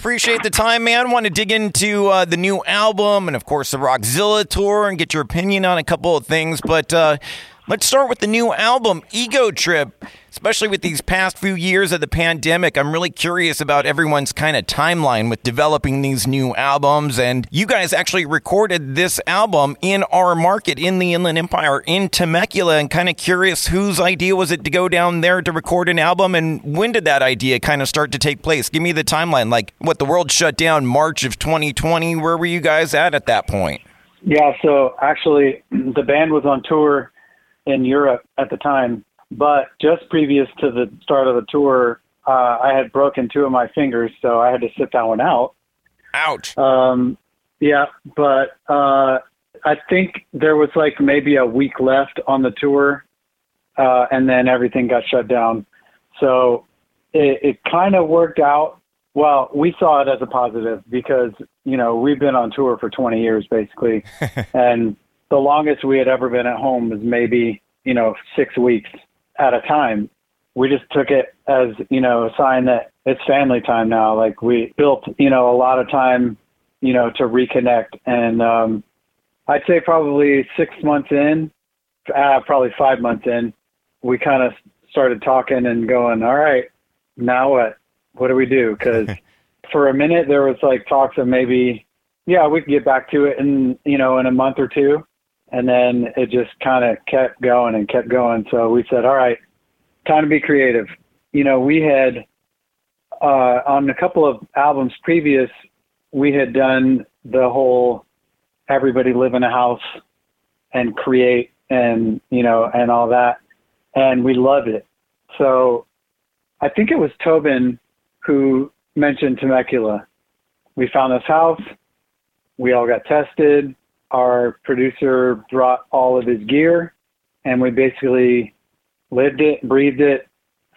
Appreciate the time, man. Want to dig into uh, the new album and, of course, the Rockzilla tour and get your opinion on a couple of things. But uh, let's start with the new album, Ego Trip especially with these past few years of the pandemic, I'm really curious about everyone's kind of timeline with developing these new albums. And you guys actually recorded this album in our market in the Inland Empire in Temecula. And kind of curious whose idea was it to go down there to record an album? And when did that idea kind of start to take place? Give me the timeline. Like what the world shut down March of 2020. Where were you guys at at that point? Yeah, so actually, the band was on tour in Europe at the time, but just previous to the start of the tour, uh, I had broken two of my fingers, so I had to sit that one out. Ouch. Um, yeah, but uh, I think there was like maybe a week left on the tour, uh, and then everything got shut down. So it, it kind of worked out. Well, we saw it as a positive because you know we've been on tour for 20 years basically, and the longest we had ever been at home was maybe you know six weeks at a time. We just took it as, you know, a sign that it's family time now. Like we built, you know, a lot of time, you know, to reconnect. And um, I'd say probably six months in, uh, probably five months in, we kind of started talking and going, all right, now what? What do we do? Because for a minute there was like talks of maybe, yeah, we could get back to it in, you know, in a month or two and then it just kind of kept going and kept going. So we said, all right, time to be creative. You know, we had uh, on a couple of albums previous, we had done the whole everybody live in a house and create and you know and all that, and we loved it. So I think it was Tobin who mentioned Temecula. We found this house. We all got tested our producer brought all of his gear and we basically lived it, breathed it,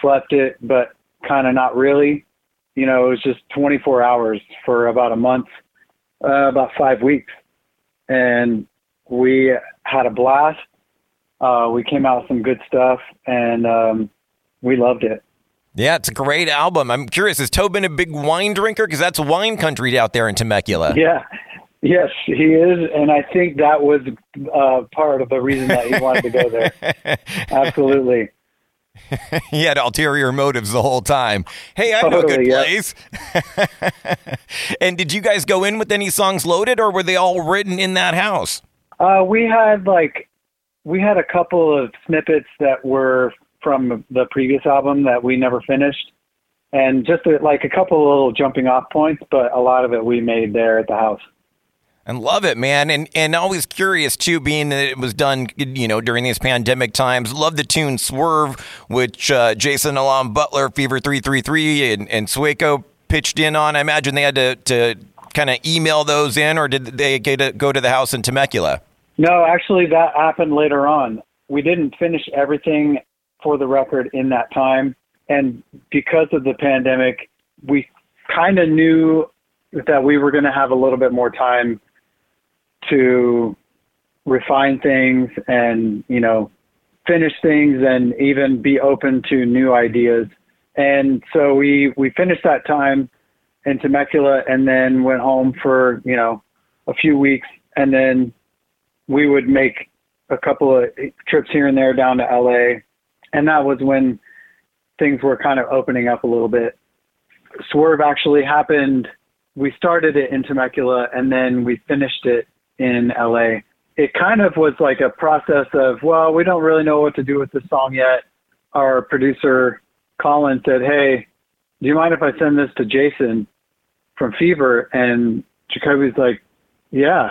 slept it, but kind of not really. You know, it was just 24 hours for about a month, uh, about five weeks. And we had a blast. Uh, we came out with some good stuff and um, we loved it. Yeah, it's a great album. I'm curious, is Tobin a big wine drinker? Because that's wine country out there in Temecula. Yeah, Yes, he is, and I think that was uh, part of the reason that he wanted to go there. Absolutely. he had ulterior motives the whole time. Hey, I know a good place. and did you guys go in with any songs loaded, or were they all written in that house? Uh, we had like we had a couple of snippets that were from the previous album that we never finished, and just a, like a couple of little jumping off points. But a lot of it we made there at the house. And love it, man. And and always curious too, being that it was done, you know, during these pandemic times. Love the tune "Swerve," which uh, Jason Aalon Butler, Fever Three Three Three, and and Sueco pitched in on. I imagine they had to to kind of email those in, or did they get to go to the house in Temecula? No, actually, that happened later on. We didn't finish everything for the record in that time, and because of the pandemic, we kind of knew that we were going to have a little bit more time to refine things and you know finish things and even be open to new ideas. And so we we finished that time in Temecula and then went home for you know a few weeks and then we would make a couple of trips here and there down to LA and that was when things were kind of opening up a little bit. Swerve actually happened we started it in Temecula and then we finished it in LA. It kind of was like a process of, well, we don't really know what to do with this song yet. Our producer, Colin, said, hey, do you mind if I send this to Jason from Fever? And Jacoby's like, yeah,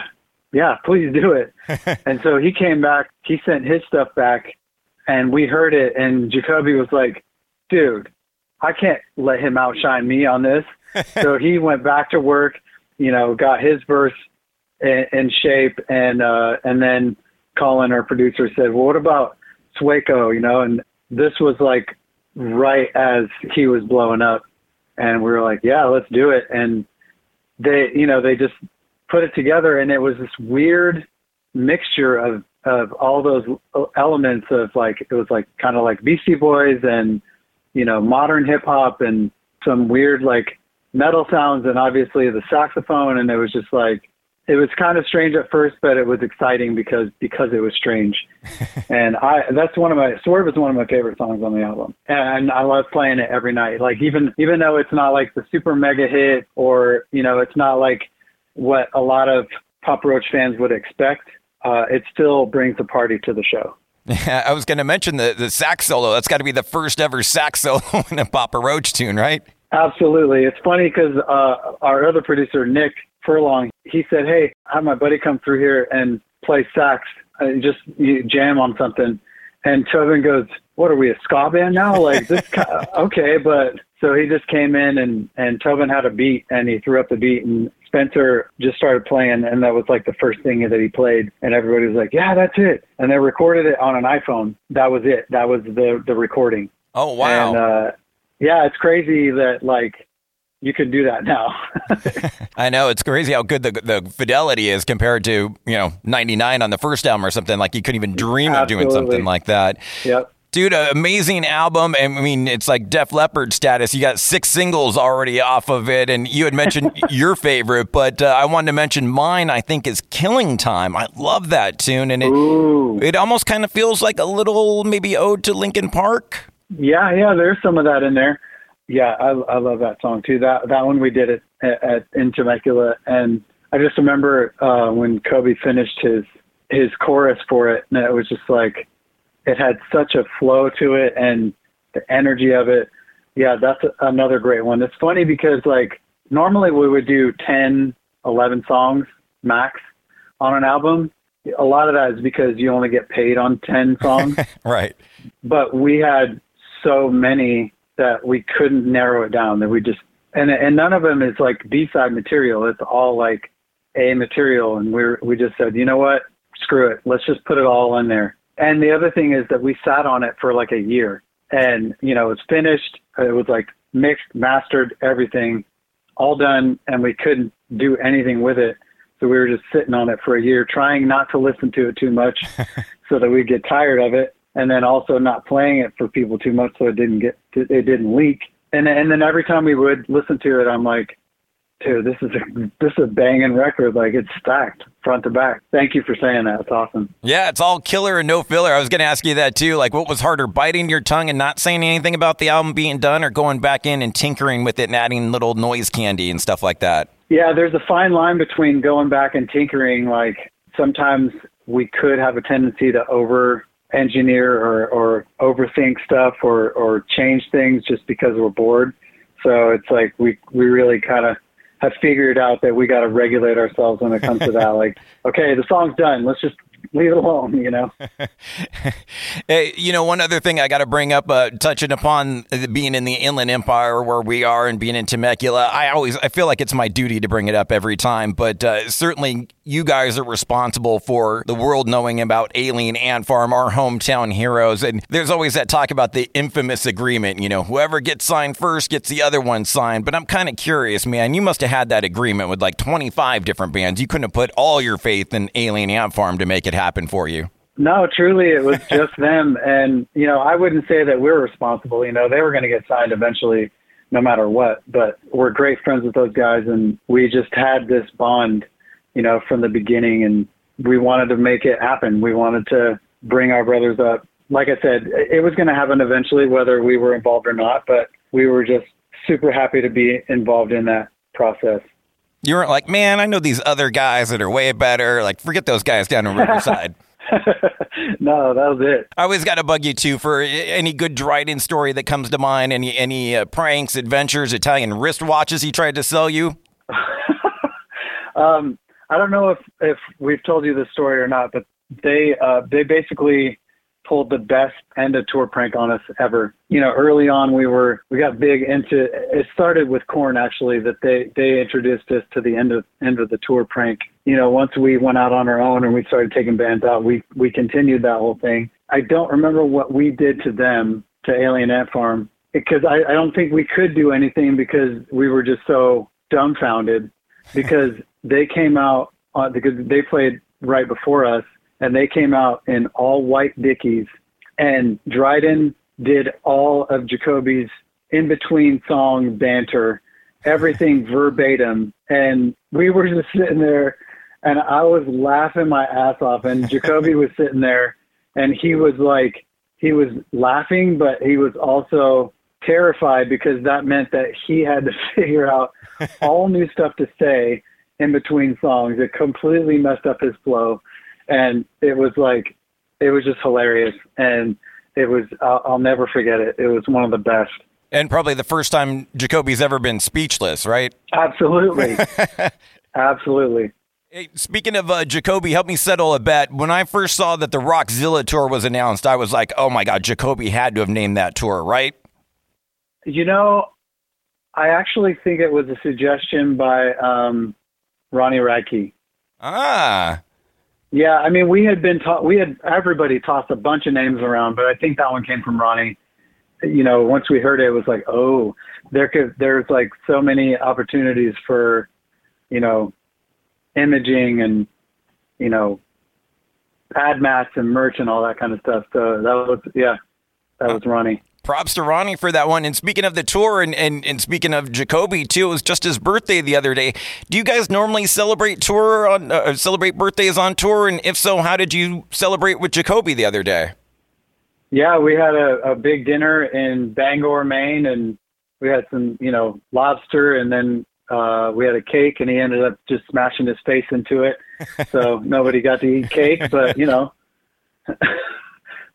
yeah, please do it. and so he came back, he sent his stuff back, and we heard it. And Jacoby was like, dude, I can't let him outshine me on this. so he went back to work, you know, got his verse in, shape, and uh, and then Colin, our producer, said, "Well, what about Sueco?" You know, and this was like right as he was blowing up, and we were like, "Yeah, let's do it." And they, you know, they just put it together, and it was this weird mixture of of all those elements of like it was like kind of like Beastie Boys and you know modern hip hop and some weird like metal sounds and obviously the saxophone, and it was just like it was kind of strange at first, but it was exciting because because it was strange. and I that's one of my Swerve is one of my favorite songs on the album, and I love playing it every night. Like even even though it's not like the super mega hit, or you know, it's not like what a lot of Papa Roach fans would expect. Uh, it still brings a party to the show. Yeah, I was going to mention the the sax solo. That's got to be the first ever sax solo in a Papa Roach tune, right? Absolutely. It's funny because uh, our other producer, Nick, Furlong, he said, "Hey, have my buddy come through here and play sax, and just jam on something." And Tobin goes, "What are we a ska band now? Like this? okay." But so he just came in and and Tobin had a beat and he threw up the beat and Spencer just started playing and that was like the first thing that he played and everybody was like, "Yeah, that's it." And they recorded it on an iPhone. That was it. That was the the recording. Oh wow! And uh, yeah, it's crazy that like you can do that now. I know it's crazy how good the the fidelity is compared to you know 99 on the first album or something. Like you couldn't even dream Absolutely. of doing something like that. Yep. Dude, amazing album. And I mean, it's like Def Leppard status. You got six singles already off of it. And you had mentioned your favorite, but uh, I wanted to mention mine, I think, is Killing Time. I love that tune. And it, it almost kind of feels like a little maybe ode to Linkin Park. Yeah, yeah, there's some of that in there. Yeah, I, I love that song too. That that one we did it at, at in Temecula, and I just remember uh, when Kobe finished his his chorus for it, and it was just like it had such a flow to it and the energy of it. Yeah, that's a, another great one. It's funny because like normally we would do 10, 11 songs max on an album. A lot of that is because you only get paid on 10 songs. right. But we had so many that we couldn't narrow it down that we just and and none of them is like B side material. It's all like A material, and we we just said, you know what, screw it, let's just put it all in there. And the other thing is that we sat on it for like a year, and you know it's finished. It was like mixed, mastered, everything, all done, and we couldn't do anything with it. So we were just sitting on it for a year, trying not to listen to it too much, so that we'd get tired of it and then also not playing it for people too much so it didn't get it didn't leak. And and then every time we would listen to it, I'm like, dude, this is a this is a banging record. Like it's stacked front to back. Thank you for saying that. It's awesome. Yeah, it's all killer and no filler. I was going to ask you that too. Like, what was harder, biting your tongue and not saying anything about the album being done, or going back in and tinkering with it and adding little noise candy and stuff like that? Yeah, there's a fine line between going back and tinkering. Like sometimes we could have a tendency to over engineer or, or overthink stuff or, or change things just because we're bored. So it's like we we really kind of have figured out that we got to regulate ourselves when it comes to that. Like, okay, the song's done. Let's just leave it alone, you know. hey, you know, one other thing I got to bring up, uh, touching upon being in the Inland Empire where we are and being in Temecula, I always I feel like it's my duty to bring it up every time, but uh, certainly you guys are responsible for the world knowing about Alien Ant Farm, our hometown heroes. And there's always that talk about the infamous agreement. You know, whoever gets signed first gets the other one signed. But I'm kind of curious, man. You must have had that agreement with like 25 different bands. You couldn't have put all your faith in Alien Ant Farm to make it happen for you. No, truly, it was just them. And, you know, I wouldn't say that we're responsible. You know, they were going to get signed eventually no matter what. But we're great friends with those guys. And we just had this bond you know, from the beginning. And we wanted to make it happen. We wanted to bring our brothers up. Like I said, it was going to happen eventually, whether we were involved or not, but we were just super happy to be involved in that process. You weren't like, man, I know these other guys that are way better. Like, forget those guys down in Riverside. no, that was it. I always got to bug you too for any good Dryden story that comes to mind. Any any uh, pranks, adventures, Italian wristwatches he tried to sell you. um, I don't know if if we've told you this story or not, but they uh, they basically pulled the best end of tour prank on us ever. You know, early on we were we got big into it started with Korn actually that they they introduced us to the end of end of the tour prank. You know, once we went out on our own and we started taking bands out, we we continued that whole thing. I don't remember what we did to them to Alien Ant Farm because I, I don't think we could do anything because we were just so dumbfounded because they came out uh, because they played right before us, and they came out in all white Dickies, and Dryden did all of Jacoby's in between song banter, everything verbatim. And we were just sitting there, and I was laughing my ass off. And Jacoby was sitting there, and he was like, he was laughing, but he was also terrified because that meant that he had to figure out all new stuff to say in between songs. It completely messed up his flow, and it was like, it was just hilarious. And it was, I'll, I'll never forget it. It was one of the best. And probably the first time Jacoby's ever been speechless, right? Absolutely. Absolutely. Hey, speaking of uh, Jacoby, help me settle a bet. When I first saw that the Rockzilla tour was announced, I was like, "Oh my God, Jacoby had to have named that tour, right?" You know, I actually think it was a suggestion by um, Ronnie Radke. Ah. Yeah, I mean, we had been taught, we had everybody tossed a bunch of names around, but I think that one came from Ronnie you know, once we heard it, it was like, oh, there could there's like so many opportunities for, you know, imaging and, you know, ad mats and merch and all that kind of stuff. So that was yeah, that was Ronnie. Props to Ronnie for that one. And speaking of the tour and, and, and speaking of Jacoby too, it was just his birthday the other day. Do you guys normally celebrate tour on uh, celebrate birthdays on tour? And if so, how did you celebrate with Jacoby the other day? Yeah, we had a, a big dinner in Bangor, Maine, and we had some, you know, lobster, and then uh, we had a cake, and he ended up just smashing his face into it. So nobody got to eat cake, but you know,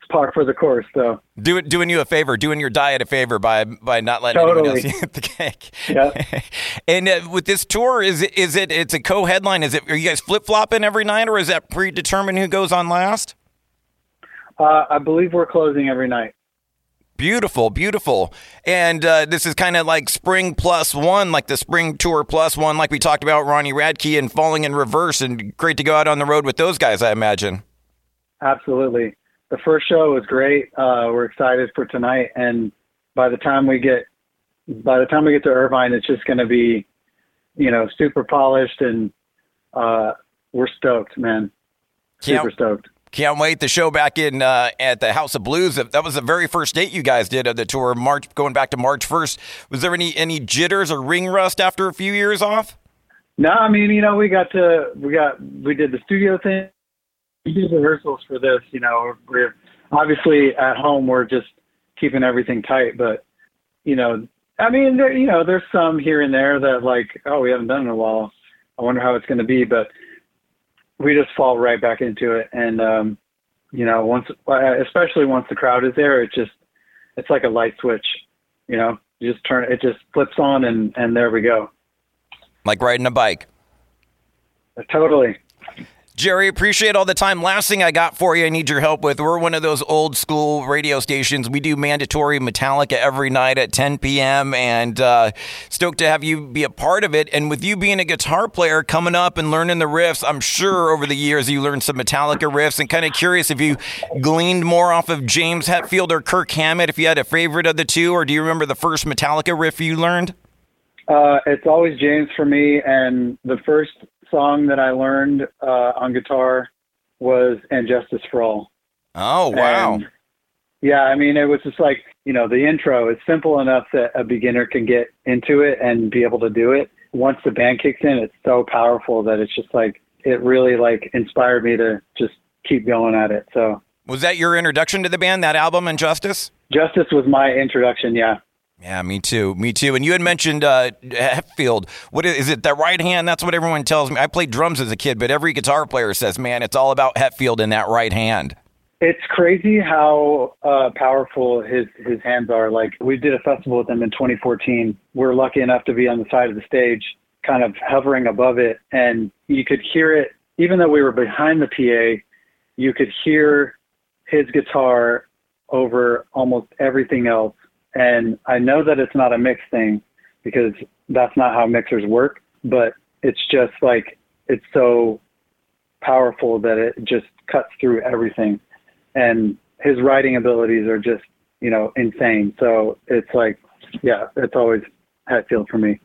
par for the course. So Do, doing you a favor, doing your diet a favor by by not letting Totally. anyone else eat the cake. Yeah. and uh, with this tour, is it is it it's a co-headline? Is it are you guys flip flopping every night, or is that predetermined who goes on last? uh, I believe we're closing every night. Beautiful, beautiful. And uh, this is kind of like spring plus one, like the spring tour plus one, like we talked about Ronnie Radke and falling in reverse. And great to go out on the road with those guys, I imagine. Absolutely. The first show was great. Uh, we're excited for tonight, and by the time we get by the time we get to Irvine, it's just going to be, you know, super polished, and uh, we're stoked, man. Can't- Super stoked. Can't wait. The show back in uh, at the House of Blues. That was the very first date you guys did of the tour, March going back to March first. Was there any any jitters or ring rust after a few years off? No, I mean, you know, we got to we got we did the studio thing. We did rehearsals for this. You know, we're obviously at home. We're just keeping everything tight, but you know, I mean, there, you know, there's some here and there that like, oh, we haven't done it in a while. I wonder how it's going to be, but we just fall right back into it. And um, you know, once, especially once the crowd is there, it just it's like a light switch. You know, you just turn it just flips on, and and there we go. Like riding a bike. Totally. Jerry, appreciate all the time. Last thing I got for you, I need your help with. We're one of those old school radio stations. We do mandatory Metallica every night at 10 p.m. and uh, stoked to have you be a part of it. And with you being a guitar player coming up and learning the riffs, I'm sure over the years you learned some Metallica riffs. And kind of curious if you gleaned more off of James Hetfield or Kirk Hammett, if you had a favorite of the two, or do you remember the first Metallica riff you learned? Uh, it's always James for me, and the first song that I learned uh, on guitar was "And Justice for All." Oh wow! And, yeah, I mean, it was just like you know, the intro is simple enough that a beginner can get into it and be able to do it. Once the band kicks in, it's so powerful that it's just like it really like inspired me to just keep going at it. So Was that your introduction to the band, that album, Injustice? Justice was my introduction. Yeah. Yeah, me too. Me too. And you had mentioned uh, Hetfield. What is, is it? That right hand? That's what everyone tells me. I played drums as a kid, but every guitar player says, "Man, it's all about Hetfield in that right hand." It's crazy how uh, powerful his his hands are. Like we did a festival with him in 2014. We're lucky enough to be on the side of the stage, kind of hovering above it, and you could hear it. Even though we were behind the PA, you could hear his guitar over almost everything else. And I know that it's not a mix thing because that's not how mixers work, but it's just like it's so powerful that it just cuts through everything. And his writing abilities are just, you know, insane. So it's like, yeah, it's always Hetfield for me.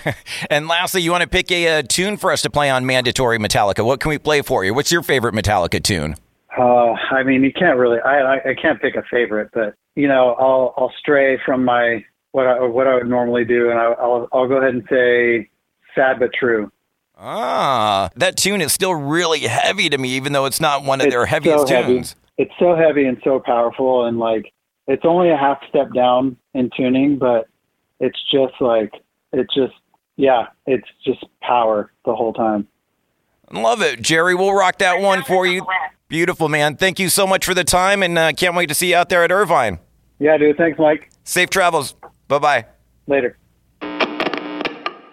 and lastly, you want to pick a, uh tune for us to play on Mandatory Metallica. What can we play for you? What's your favorite Metallica tune? Uh, I mean, you can't really. I, I I can't pick a favorite, but you know, I'll I'll stray from my what I what I would normally do, and I, I'll I'll go ahead and say sad but true. Ah, that tune is still really heavy to me, even though it's not one of It's their heaviest so heavy. tunes. It's so heavy and so powerful, and like it's only a half step down in tuning, but it's just like it's just yeah, it's just power the whole time. Love it, Jerry. We'll rock that one for you. Beautiful, man. Thank you so much for the time, and uh, can't wait to see you out there at Irvine. Yeah, dude. Thanks, Mike. Safe travels. Bye bye. Later.